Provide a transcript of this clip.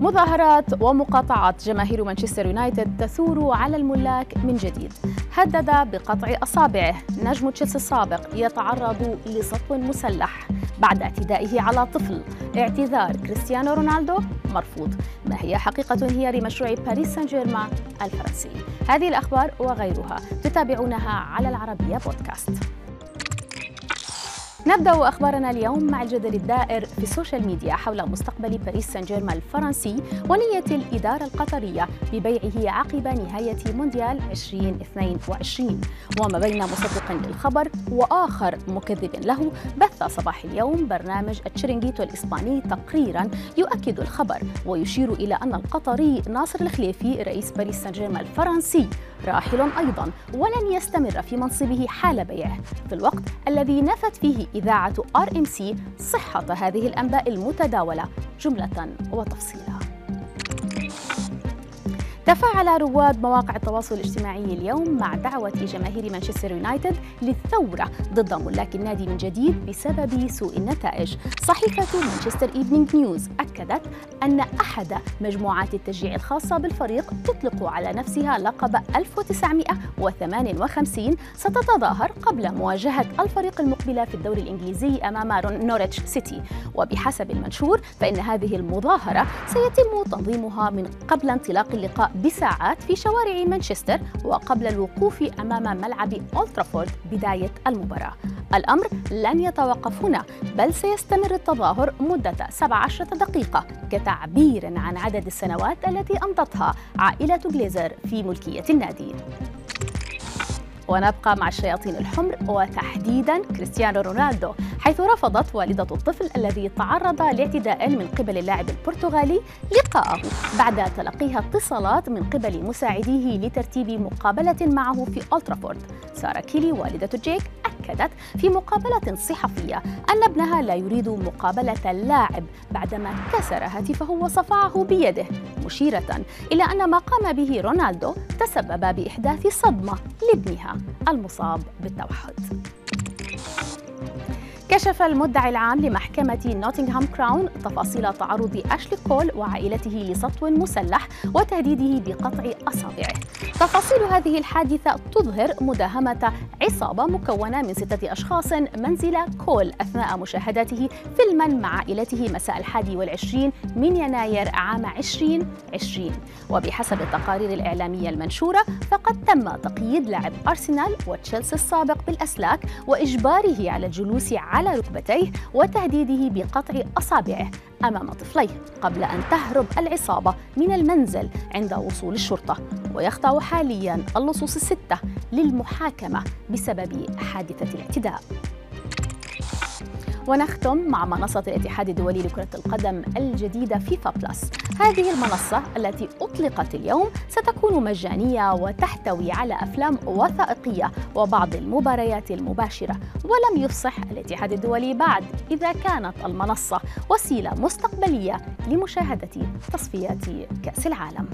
مظاهرات ومقاطعات جماهير مانشستر يونايتد تثور على الملاك من جديد. هدد بقطع أصابعه. نجم تشيلسي السابق يتعرض لسطو مسلح بعد اعتدائه على طفل. اعتذار كريستيانو رونالدو مرفوض. ما هي حقيقة انهيار مشروع باريس سان جيرمان الفرنسي؟ هذه الأخبار وغيرها تتابعونها على العربية بودكاست. نبدأ أخبارنا اليوم مع الجدل الدائر في السوشيال ميديا حول مستقبل باريس سان جيرمان الفرنسي ونية الإدارة القطرية ببيعه عقب نهاية مونديال 2022 وما بين مصدق للخبر وآخر مكذب له بث صباح اليوم برنامج التشرينجيتو الإسباني تقريرا يؤكد الخبر ويشير إلى أن القطري ناصر الخليفي رئيس باريس سان جيرمان الفرنسي راحل أيضا ولن يستمر في منصبه حال بيعه. في الوقت الذي نفت فيه إذاعة آر إم سي صحة هذه الأنباء المتداولة جملة وتفصيلا تفاعل رواد مواقع التواصل الاجتماعي اليوم مع دعوة جماهير مانشستر يونايتد للثورة ضد ملاك النادي من جديد بسبب سوء النتائج. صحيفة مانشستر إيفنينج نيوز أكدت أن أحد مجموعات التشجيع الخاصة بالفريق تطلق على نفسها لقب 1958 ستتظاهر قبل مواجهة الفريق المقبلة في الدوري الإنجليزي أمام نوريتش سيتي. وبحسب المنشور فإن هذه المظاهرة سيتم تنظيمها من قبل انطلاق اللقاء بساعات في شوارع مانشستر وقبل الوقوف أمام ملعب أولترافورد بداية المباراة. الأمر لن يتوقف هنا بل سيستمر التظاهر مدة 17 دقيقة كتعبير عن عدد السنوات التي أمضتها عائلة جليزر في ملكية النادي. ونبقى مع الشياطين الحمر وتحديدا كريستيانو رونالدو حيث رفضت والدة الطفل الذي تعرض لاعتداء من قبل اللاعب البرتغالي لقاءه بعد تلقيها اتصالات من قبل مساعديه لترتيب مقابلة معه في أولترافورد. سارة كيلي والدة جيك أكدت في مقابلة صحفية أن ابنها لا يريد مقابلة اللاعب بعدما كسر هاتفه وصفعه بيده مشيرة إلى أن ما قام به رونالدو تسبب بإحداث صدمة لابنها المصاب بالتوحد. كشف المدعي العام لمحكمة نوتنغهام كراون تفاصيل تعرض أشلي كول وعائلته لسطو مسلح وتهديده بقطع أصابعه. تفاصيل هذه الحادثة تظهر مداهمة عصابة مكونة من ستة أشخاص منزل كول أثناء مشاهدته فيلما مع عائلته مساء الحادي والعشرين من يناير عام 2020 وبحسب التقارير الإعلامية المنشورة فقد تم تقييد لاعب أرسنال وتشيلسي السابق بالأسلاك وإجباره على الجلوس على ركبتيه وتهديده بقطع أصابعه أمام طفليه قبل أن تهرب العصابة من المنزل عند وصول الشرطة. ويخضع حاليا اللصوص الستة للمحاكمة بسبب حادثة الاعتداء. ونختم مع منصة الاتحاد الدولي لكرة القدم الجديدة فيفا بلس. هذه المنصة التي أطلقت اليوم ستكون مجانية وتحتوي على أفلام وثائقية وبعض المباريات المباشرة ولم يفصح الاتحاد الدولي بعد إذا كانت المنصة وسيلة مستقبلية لمشاهدة تصفيات كأس العالم.